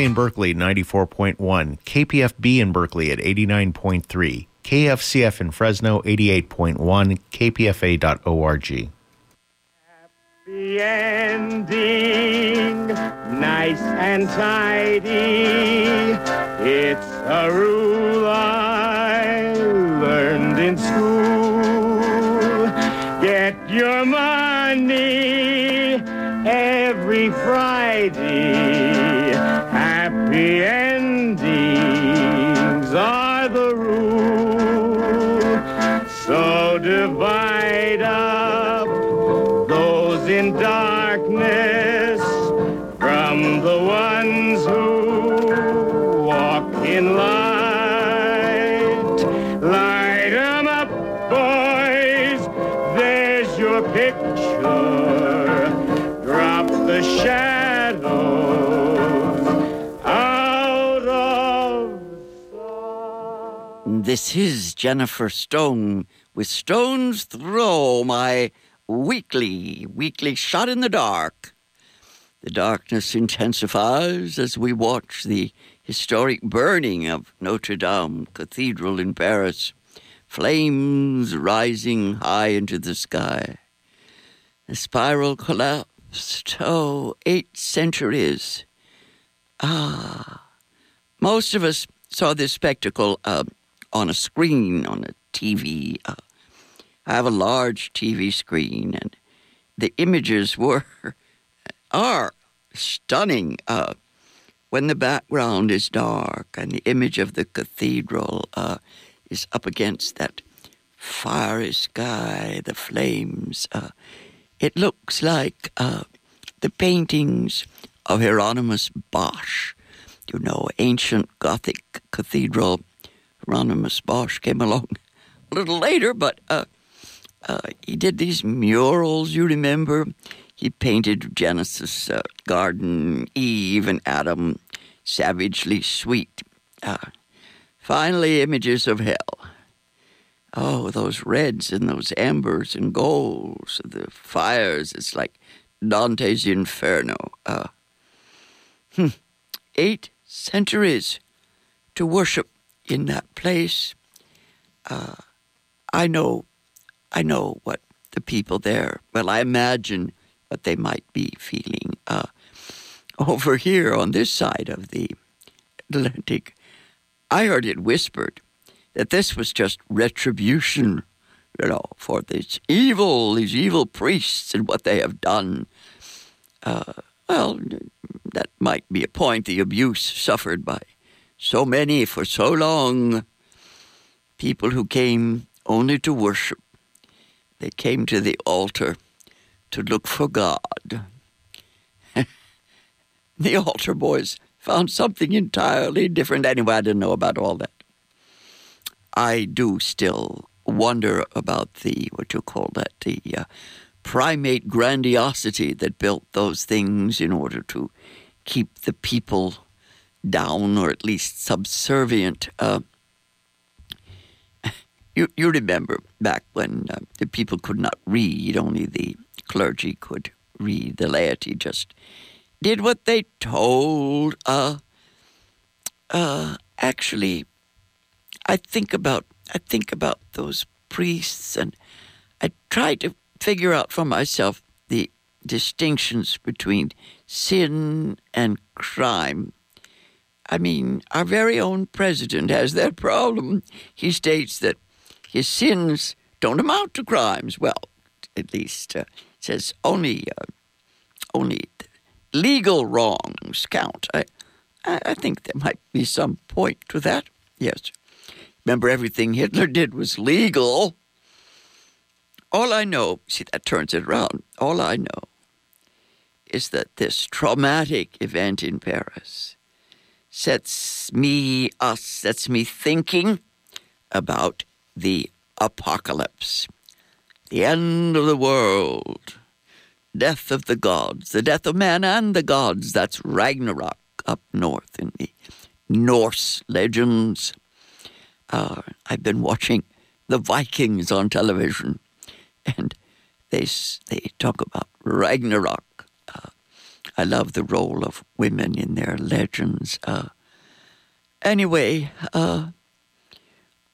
in Berkeley 94.1, KPFB in Berkeley at 89.3, KFCF in Fresno 88.1, kpfa.org. Happy ending, nice and tidy. It's a rule I learned in school. This is Jennifer Stone with Stone's Throw, my weekly, weekly shot in the dark. The darkness intensifies as we watch the historic burning of Notre Dame Cathedral in Paris, flames rising high into the sky. The spiral collapsed, oh, eight centuries. Ah, most of us saw this spectacle uh, on a screen, on a TV. Uh, I have a large TV screen, and the images were are stunning. Uh, when the background is dark and the image of the cathedral uh, is up against that fiery sky, the flames, uh, it looks like uh, the paintings of Hieronymus Bosch. You know, ancient Gothic cathedral. Hieronymus Bosch came along a little later, but uh, uh, he did these murals, you remember? He painted Genesis uh, garden, Eve and Adam, savagely sweet. Uh, finally, images of hell. Oh, those reds and those ambers and golds, the fires. It's like Dante's Inferno. Uh, hmm, eight centuries to worship in that place. Uh, I know, I know what the people there. Well, I imagine what they might be feeling. Uh, over here on this side of the Atlantic, I heard it whispered that this was just retribution, you know, for this evil, these evil priests and what they have done. Uh, well, that might be a point. The abuse suffered by so many for so long. People who came only to worship. They came to the altar to look for God. the altar boys found something entirely different. Anyway, I didn't know about all that. I do still wonder about the, what you call that, the uh, primate grandiosity that built those things in order to keep the people down or at least subservient. Uh, you, you remember back when uh, the people could not read, only the clergy could read, the laity just did what they told. Uh, uh, actually, I think about I think about those priests, and I try to figure out for myself the distinctions between sin and crime. I mean, our very own president has that problem. He states that his sins don't amount to crimes. Well, at least uh, says only uh, only legal wrongs count. I, I I think there might be some point to that. Yes. Remember, everything Hitler did was legal. All I know, see, that turns it around. All I know is that this traumatic event in Paris sets me, us, sets me thinking about the apocalypse, the end of the world, death of the gods, the death of man and the gods. That's Ragnarok up north in the Norse legends. Uh, I've been watching the Vikings on television, and they they talk about Ragnarok. I love the role of women in their legends. Uh, anyway, uh,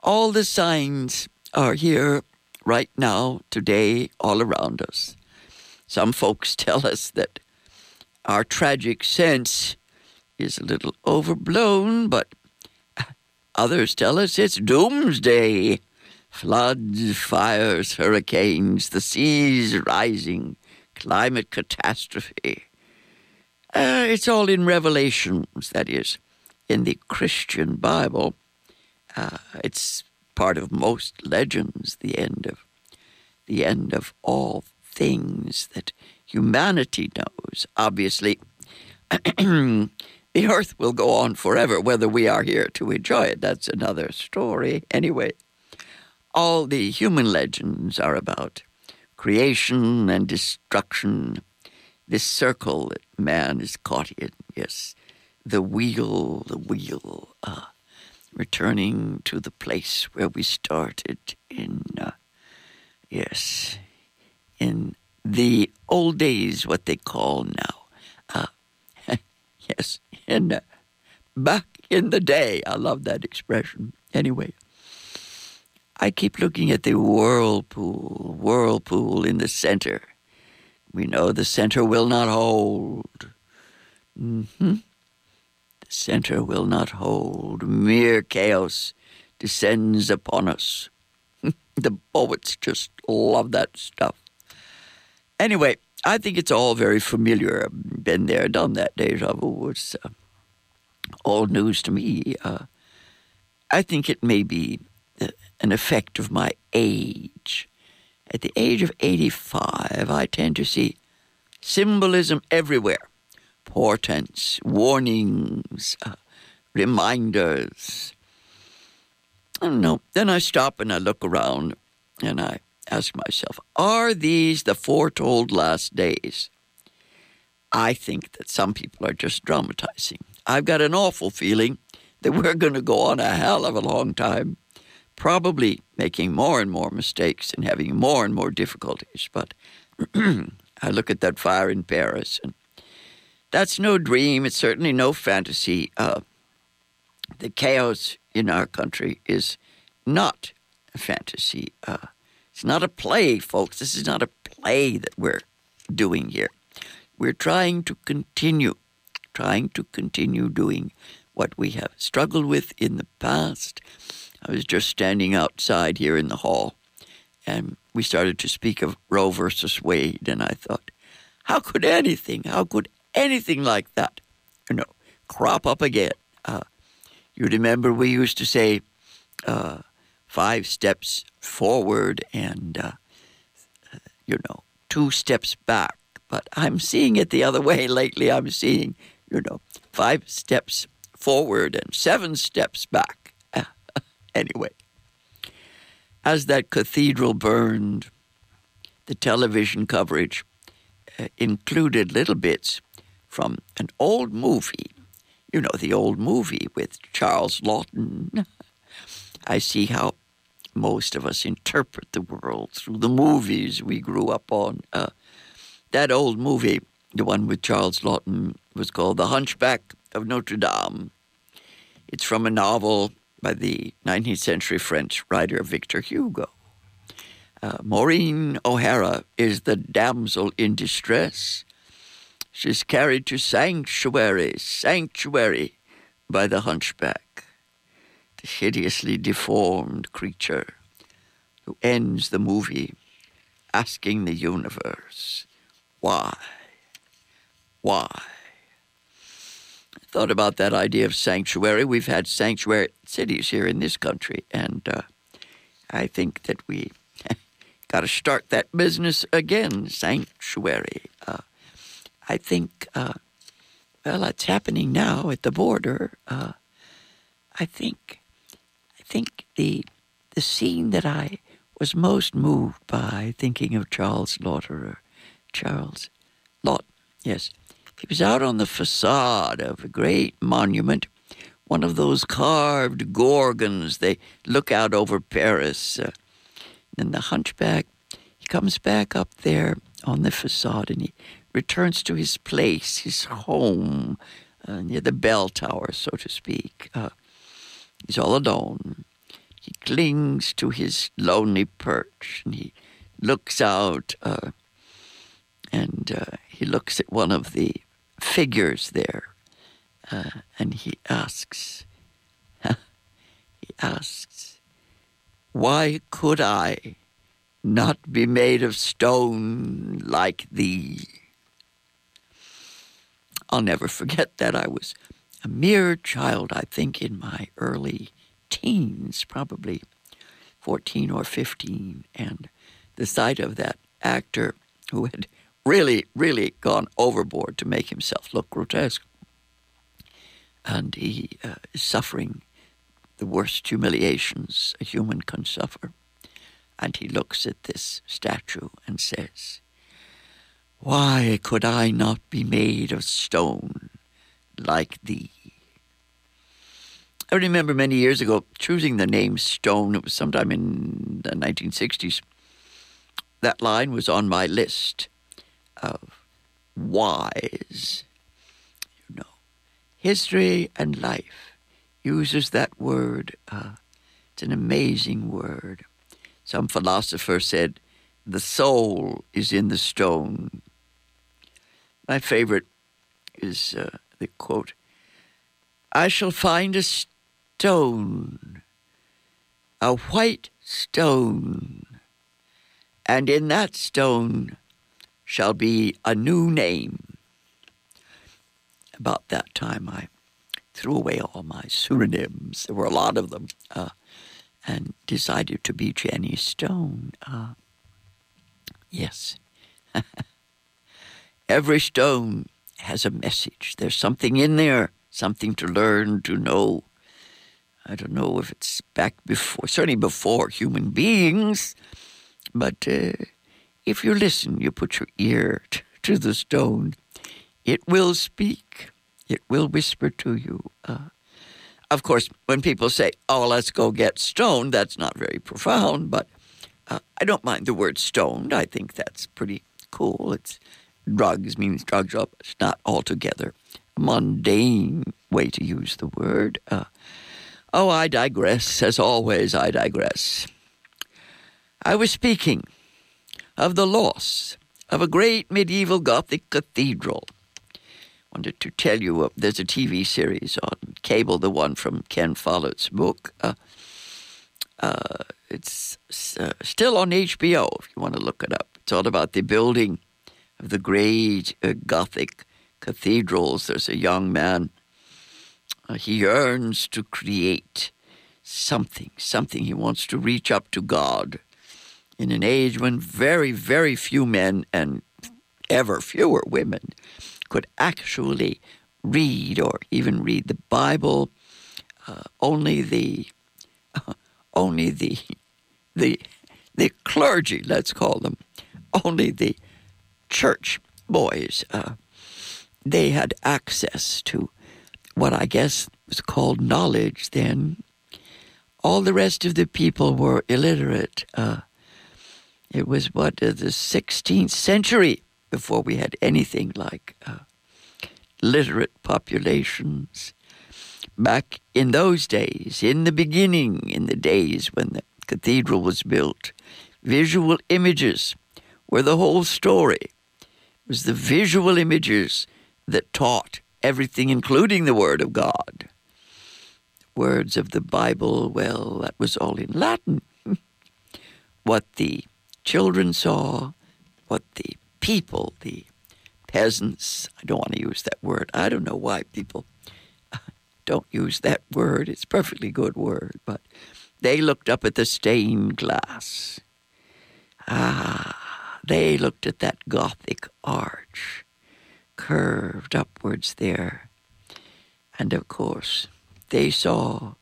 all the signs are here right now, today, all around us. Some folks tell us that our tragic sense is a little overblown, but others tell us it's doomsday. Floods, fires, hurricanes, the seas rising, climate catastrophe. Uh, it's all in Revelations, that is, in the Christian Bible. Uh, it's part of most legends, the end of the end of all things that humanity knows. Obviously, the earth will go on forever, whether we are here to enjoy it. That's another story. Anyway, all the human legends are about creation and destruction, this circle that man is caught in. Yes, the wheel, the wheel, uh, returning to the place where we started in, uh, yes, in the old days, what they call now. Uh, yes, in uh, back in the day. I love that expression. Anyway, I keep looking at the whirlpool, whirlpool in the center. We know the center will not hold. Mm-hmm. The center will not hold. Mere chaos descends upon us. the poets just love that stuff. Anyway, I think it's all very familiar. Been there, done that. Deja vu. It's uh, all news to me. Uh, I think it may be uh, an effect of my age. At the age of 85, I tend to see symbolism everywhere portents, warnings, uh, reminders. Know. Then I stop and I look around and I ask myself, are these the foretold last days? I think that some people are just dramatizing. I've got an awful feeling that we're going to go on a hell of a long time, probably making more and more mistakes and having more and more difficulties. But I look at that fire in Paris, and that's no dream. It's certainly no fantasy. Uh, the chaos in our country is not a fantasy. Uh, it's not a play, folks. This is not a play that we're doing here. We're trying to continue, trying to continue doing what we have struggled with in the past. I was just standing outside here in the hall, and we started to speak of Roe versus Wade, and I thought, how could anything, how could anything like that, you know, crop up again? Uh, you remember we used to say, uh, five steps forward and, uh, you know, two steps back. But I'm seeing it the other way lately. I'm seeing, you know, five steps forward and seven steps back. Anyway, as that cathedral burned, the television coverage uh, included little bits from an old movie. You know, the old movie with Charles Laughton. I see how most of us interpret the world through the movies we grew up on. Uh, that old movie, the one with Charles Laughton, was called The Hunchback of Notre Dame. It's from a novel by the 19th century French writer Victor Hugo. Uh, Maureen O'Hara is the damsel in distress. She's carried to sanctuary, sanctuary by the hunchback the hideously deformed creature who ends the movie asking the universe, why? Why? Thought about that idea of sanctuary. We've had sanctuary cities here in this country, and uh, I think that we got to start that business again, sanctuary. Uh, I think, uh, well, it's happening now at the border. Uh, I think I think the the scene that I was most moved by, thinking of Charles Laughter, Charles Laughton, yes, he was out on the facade of a great monument, one of those carved gorgons. They look out over Paris. Uh, and the hunchback, he comes back up there on the facade and he returns to his place, his home, uh, near the bell tower, so to speak. Uh, he's all alone. He clings to his lonely perch and he looks out uh, and uh, he looks at one of the figures there uh, and he asks, he asks, why could I not be made of stone like thee? I'll never forget that I was a mere child, I think, in my early teens, probably 14 or 15, and the sight of that actor who had really, really gone overboard to make himself look grotesque. And he uh, is suffering the worst humiliations a human can suffer. And he looks at this statue and says, Why could I not be made of stone like thee? I remember many years ago choosing the name Stone. It was sometime in the 1960s. That line was on my list of wise. You know, history and life uses that word. Uh, it's an amazing word. Some philosopher said, the soul is in the stone. My favorite is uh, the quote I shall find a stone, a white stone, and in that stone shall be a new name. About that time, I threw away all my pseudonyms. There were a lot of them. Uh, and decided to be Jenny Stone. Uh, yes. Every stone has a message. There's something in there, something to learn, to know. I don't know if it's back before, certainly before human beings, but uh, if you listen, you put your ear t- to the stone, it will speak, it will whisper to you. Uh, of course, when people say, oh, let's go get stoned, that's not very profound, but uh, I don't mind the word stoned. I think that's pretty cool. It's drugs means drugs. It's not altogether a mundane way to use the word. Uh, oh, I digress. As always, I digress. I was speaking of the loss of a great medieval Gothic cathedral wanted to tell you uh, there's a TV series on cable, the one from Ken Follett's book. Uh, uh, it's uh, still on HBO if you want to look it up. It's all about the building of the great uh, Gothic cathedrals. There's a young man. Uh, he yearns to create something, something. He wants to reach up to God in an age when very, very few men and ever fewer women could actually read or even read the Bible. Uh, only the uh, only the the the clergy, let's call them, only the church boys, uh, they had access to what I guess was called knowledge then. All the rest of the people were illiterate. Uh, it was what uh, the 16th century before we had anything like uh, literate populations. Back in those days, in the beginning, in the days when the cathedral was built, visual images were the whole story. It was the visual images that taught everything, including the Word of God. Words of the Bible, well, that was all in Latin. what the children saw, what the people, the peasants, I don't want to use that word. I don't know why people don't use that word. It's a perfectly good word, but they looked up at the stained glass. Ah, they looked at that Gothic arch curved upwards there. And of course, they saw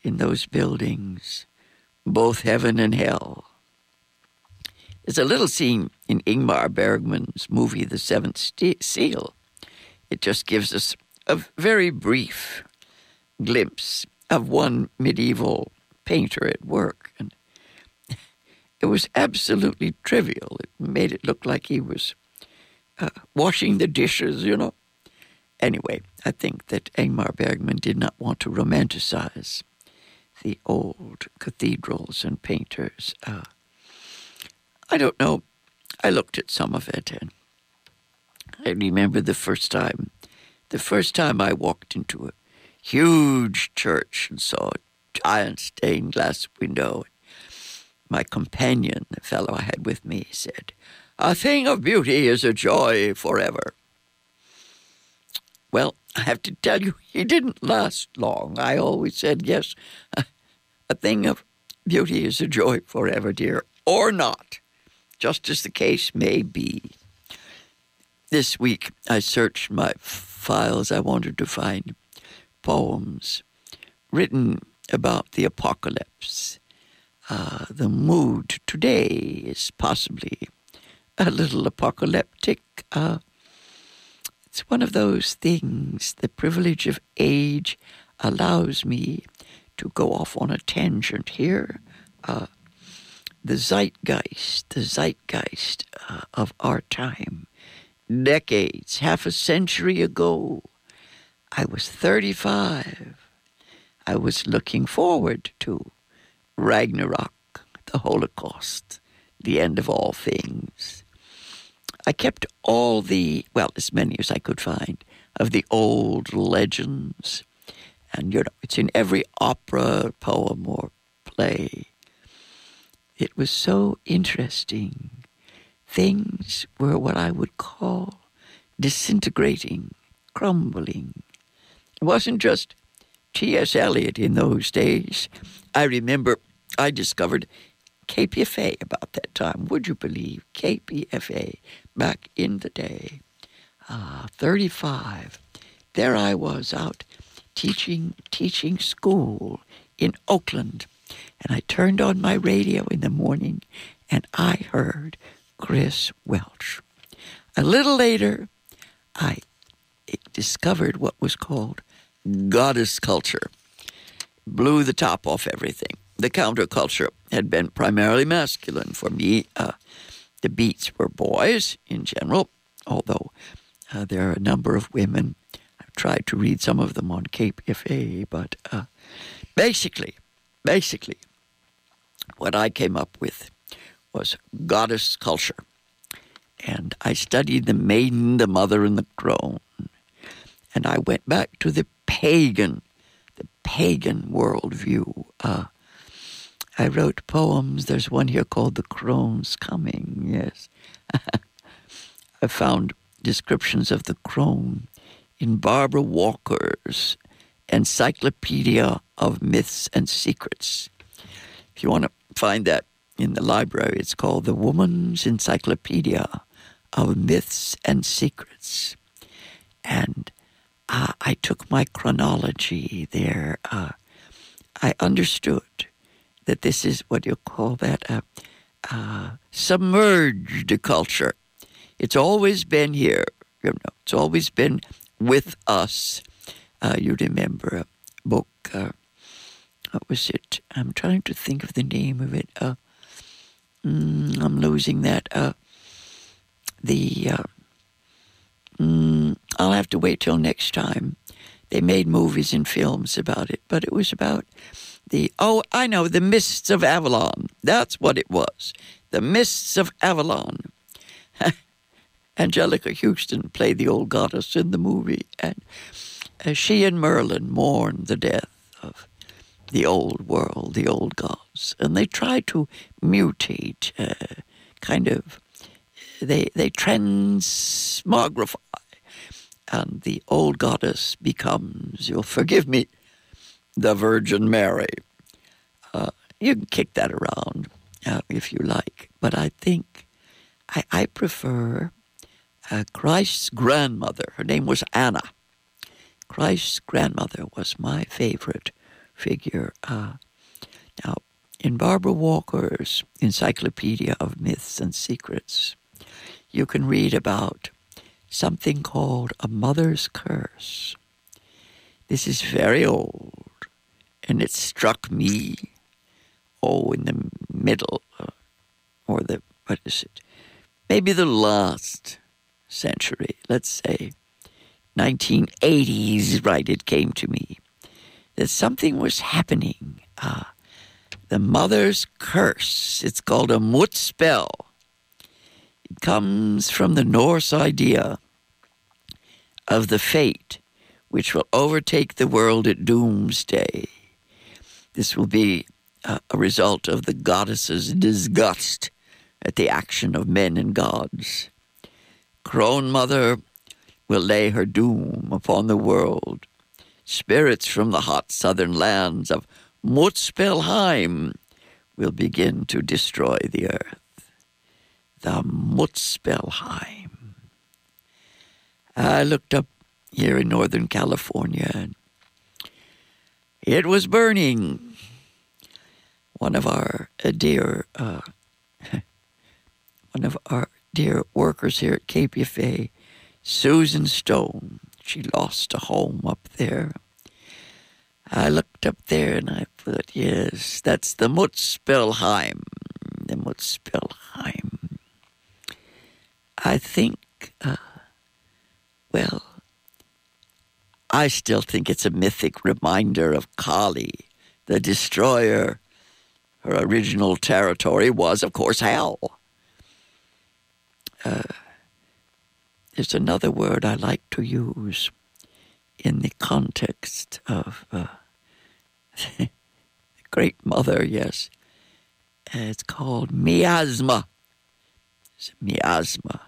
in those buildings both heaven and hell. There's a little scene in Ingmar Bergman's movie, The Seventh Seal. It just gives us a very brief glimpse of one medieval painter at work. And it was absolutely trivial. It made it look like he was uh, washing the dishes, you know. Anyway, I think that Ingmar Bergman did not want to romanticize the old cathedrals and painters. Uh, I don't know. I looked at some of it and I remember the first time, the first time I walked into a huge church and saw a giant stained glass window. My companion, the fellow I had with me, said, A thing of beauty is a joy forever. Well, I have to tell you, he didn't last long. I always said, Yes, a thing of beauty is a joy forever, dear, or not, just as the case may be. This week, I searched my files. I wanted to find poems written about the apocalypse. Uh, the mood today is possibly a little apocalyptic. Uh, it's one of those things, the privilege of age allows me to go off on a tangent here. Uh, the zeitgeist, the zeitgeist uh, of our time, decades, half a century ago, I was 35. I was looking forward to Ragnarok, the Holocaust, the end of all things. I kept all the, well, as many as I could find, of the old legends and you know, it's in every opera, poem, or play. It was so interesting. Things were what I would call disintegrating, crumbling. It wasn't just T.S. Eliot in those days. I remember I discovered KPFA about that time. Would you believe KPFA back in the day? Ah, 35. There I was out teaching teaching school in Oakland. And I turned on my radio in the morning and I heard Chris Welch. A little later, I discovered what was called goddess culture. Blew the top off everything. The counterculture had been primarily masculine for me. Uh, the beats were boys in general, although uh, there are a number of women I've tried to read some of them on KPFA, but uh, basically, basically, what I came up with was goddess culture. And I studied the maiden, the mother, and the crone. And I went back to the pagan, the pagan worldview. Uh, I wrote poems. There's one here called The Crone's Coming, yes. I found descriptions of the crone in Barbara Walker's Encyclopedia of Myths and Secrets. If you want to find that in the library, it's called The Woman's Encyclopedia of Myths and Secrets. And uh, I took my chronology there. Uh, I understood that this is what you call that uh, uh submerged culture. It's always been here. You know, it's always been with us. Uh, you remember a book. Uh, what was it? I'm trying to think of the name of it. Uh, mm, I'm losing that. Uh, the uh, mm, I'll have to wait till next time. They made movies and films about it, but it was about the oh, I know, the Mists of Avalon. That's what it was. The Mists of Avalon. Anjelica Huston played the old goddess in the movie, and uh, she and Merlin mourn the death of the old world, the old gods, and they try to mutate, uh, kind of, they they transmogrify, and the old goddess becomes, you'll forgive me, the Virgin Mary. Uh, you can kick that around uh, if you like, but I think I, I prefer uh, Christ's grandmother. Her name was Anna. Christ's grandmother was my favorite figure. Uh, now, in Barbara Walker's Encyclopedia of Myths and Secrets, you can read about something called a mother's curse. This is very old, and it struck me, oh, in the middle, uh, or the, what is it? Maybe the last century, let's say 1980s, right, it came to me that something was happening. Uh, the mother's curse. It's called a Muspell. It comes from the Norse idea of the fate which will overtake the world at doomsday. This will be uh, a result of the goddess's disgust at the action of men and gods. Crone Mother will lay her doom upon the world. Spirits from the hot southern lands of Muspelheim will begin to destroy the earth. The Muspelheim. I looked up here in Northern California and it was burning. One of our dear, uh, one of our dear workers here at KPFA, Susan Stone, she lost a home up there. I looked up there and I thought, yes, that's the Muspelheim. The Muspelheim. I think, uh, well, I still think it's a mythic reminder of Kali, the destroyer. Her original territory was, of course, hell. Uh, there's another word I like to use in the context of uh, the Great Mother, yes. It's called miasma. It's miasma.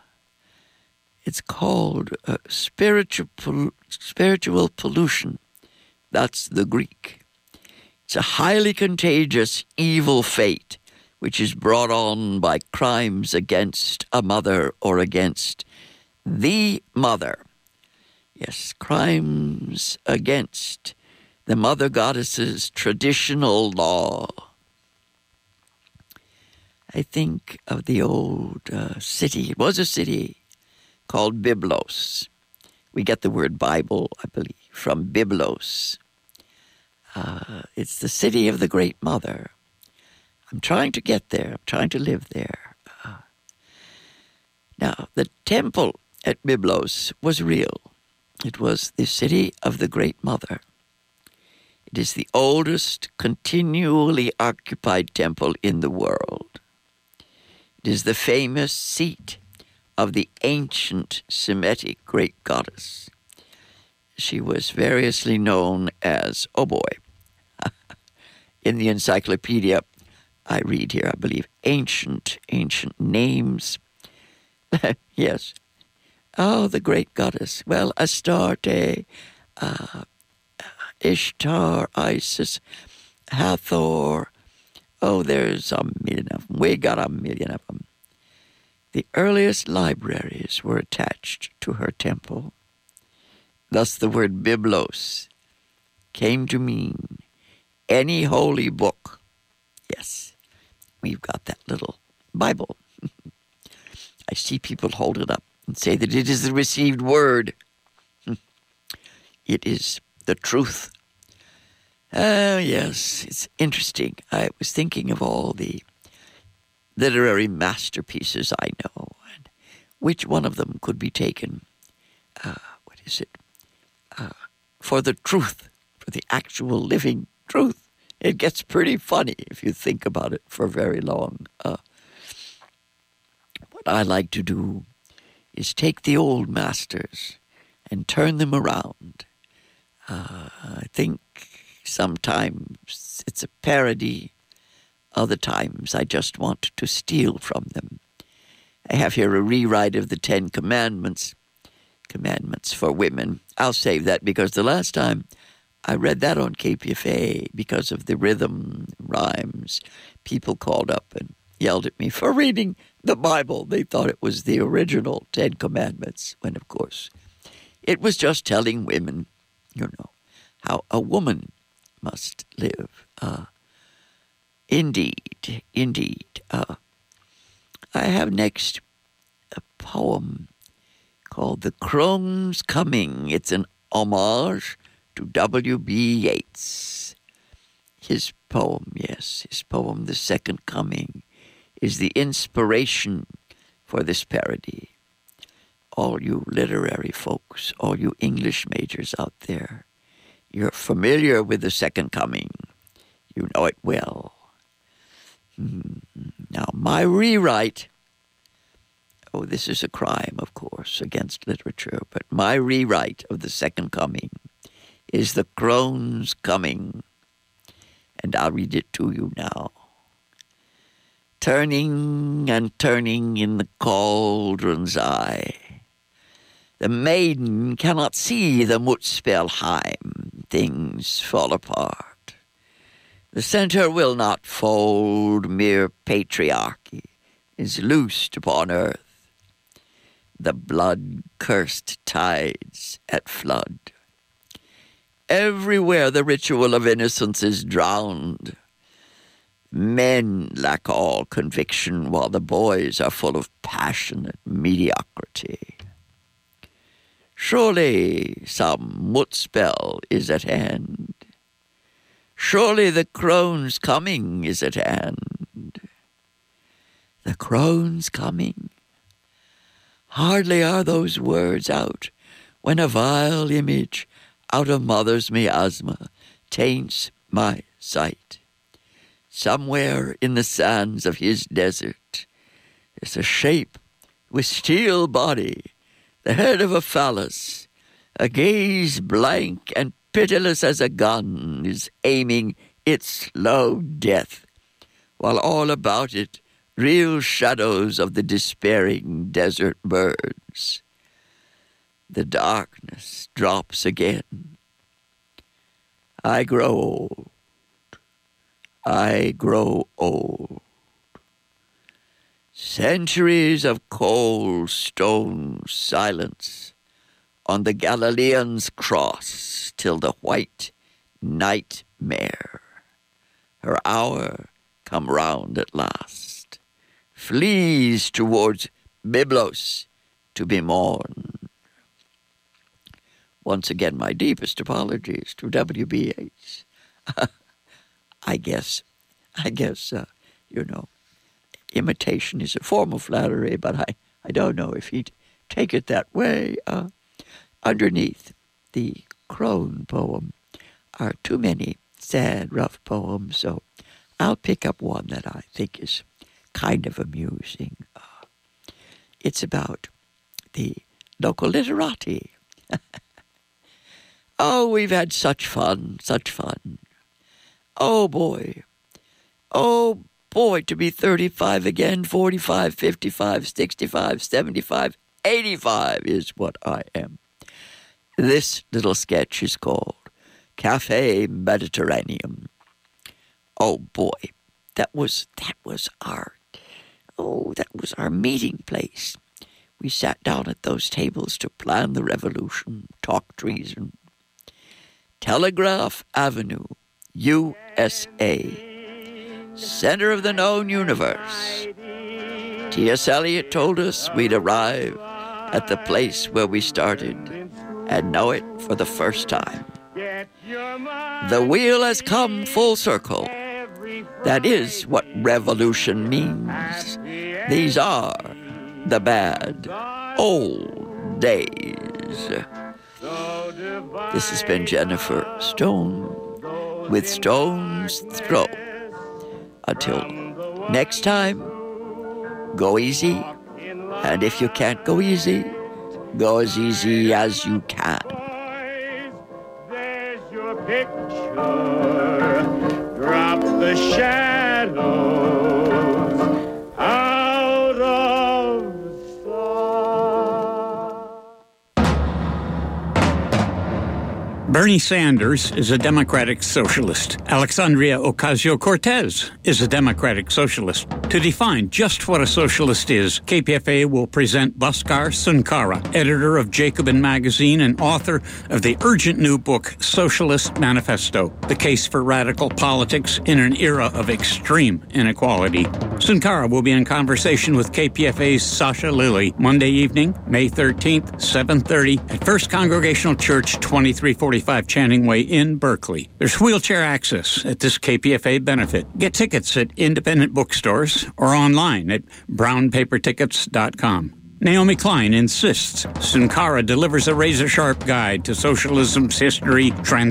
It's called uh, spiritual, spiritual pollution. That's the Greek. It's a highly contagious evil fate which is brought on by crimes against a mother or against the mother. Yes, crimes against the mother goddess's traditional law. I think of the old uh, city. It was a city called Byblos. We get the word Bible, I believe, from Byblos. Uh, it's the city of the Great Mother. I'm trying to get there. I'm trying to live there. Uh, now, the temple at Byblos was real. It was the city of the Great Mother. It is the oldest continually occupied temple in the world. It is the famous seat of the ancient Semitic great goddess. She was variously known as, oh boy, in the encyclopedia I read here, I believe, ancient, ancient names. yes. Oh, the great goddess. Well, Astarte, uh, Ishtar, Isis, Hathor. Oh, there's a million of them. We got a million of them. The earliest libraries were attached to her temple. Thus, the word biblos came to mean any holy book. Yes, we've got that little Bible. I see people hold it up and say that it is the received word. It is the truth. Uh, yes, it's interesting. I was thinking of all the literary masterpieces I know, and which one of them could be taken, uh, what is it, uh, for the truth, for the actual living truth. It gets pretty funny if you think about it for very long. Uh, what I like to do is take the old masters and turn them around. Uh, I think sometimes it's a parody other times I just want to steal from them. I have here a rewrite of the Ten Commandments, Commandments for Women. I'll save that because the last time I read that on KPFA because of the rhythm, rhymes, people called up and yelled at me for reading the Bible. They thought it was the original Ten Commandments, when of course it was just telling women, you know, how a woman must live. Uh, Indeed, indeed. Uh, I have next a poem called The Crone's Coming. It's an homage to W.B. Yeats. His poem, yes, his poem, The Second Coming, is the inspiration for this parody. all you literary folks, all you English majors out there, you're familiar with the second coming. You know it well. Hmm. Now, my rewrite, oh, this is a crime, of course, against literature, but my rewrite of the second coming is the crone's coming. And I'll read it to you now turning and turning in the cauldron's eye. The maiden cannot see the Muspelheim. Things fall apart. The center will not fold. Mere patriarchy is loosed upon earth. The blood cursed tides at flood. Everywhere the ritual of innocence is drowned. Men lack all conviction, while the boys are full of passionate mediocrity. Surely some Muspel is at hand. Surely the crone's coming is at hand. The crone's coming. Hardly are those words out when a vile image out of mother's miasma taints my sight. Somewhere in the sands of his desert is a shape with steel body, the head of a phallus, a gaze blank and pitiless as a gun is aiming its slow death, while all about it real shadows of the despairing desert birds. The darkness drops again. I grow old. I grow old. Centuries of cold stone silence on the Galilean's cross till the white nightmare, her hour come round at last, flees towards Byblos to be mourned. Once again, my deepest apologies to WBH. I guess, I guess, uh, you know, imitation is a form of flattery, but I, I don't know if he'd take it that way. Uh, underneath the crone poem are too many sad, rough poems, so I'll pick up one that I think is kind of amusing. Uh, it's about the local literati. oh, we've had such fun, such fun. Oh boy. Oh boy, to be 35 again, 45, 55, 65, 75, 85 is what I am. This little sketch is called Cafe Mediterranean. Oh boy, that was that was our oh, that was our meeting place. We sat down at those tables to plan the revolution, talk treason. Telegraph Avenue, USA, center of the known universe. T.S. Eliot told us we'd arrive at the place where we started and know it for the first time. The wheel has come full circle. That is what revolution means. These are the bad old days. This has been Jennifer Stone with Stone's Throw. Until next time, go easy. And if you can't go easy, go as easy as you can. There's your picture. Drop the shadows Bernie Sanders is a Democratic Socialist. Alexandria Ocasio Cortez is a Democratic Socialist. To define just what a socialist is, KPFA will present Bhaskar Sunkara, editor of Jacobin Magazine and author of the urgent new book, Socialist Manifesto The Case for Radical Politics in an Era of Extreme Inequality. Sunkara will be in conversation with KPFA's Sasha Lilley Monday evening, May 13th, 7.30 at First Congregational Church, 2345 Channing Way in Berkeley. There's wheelchair access at this KPFA benefit. Get tickets at independent bookstores or online at brownpapertickets.com. Naomi Klein insists Sunkara delivers a razor sharp guide to socialism's history, trans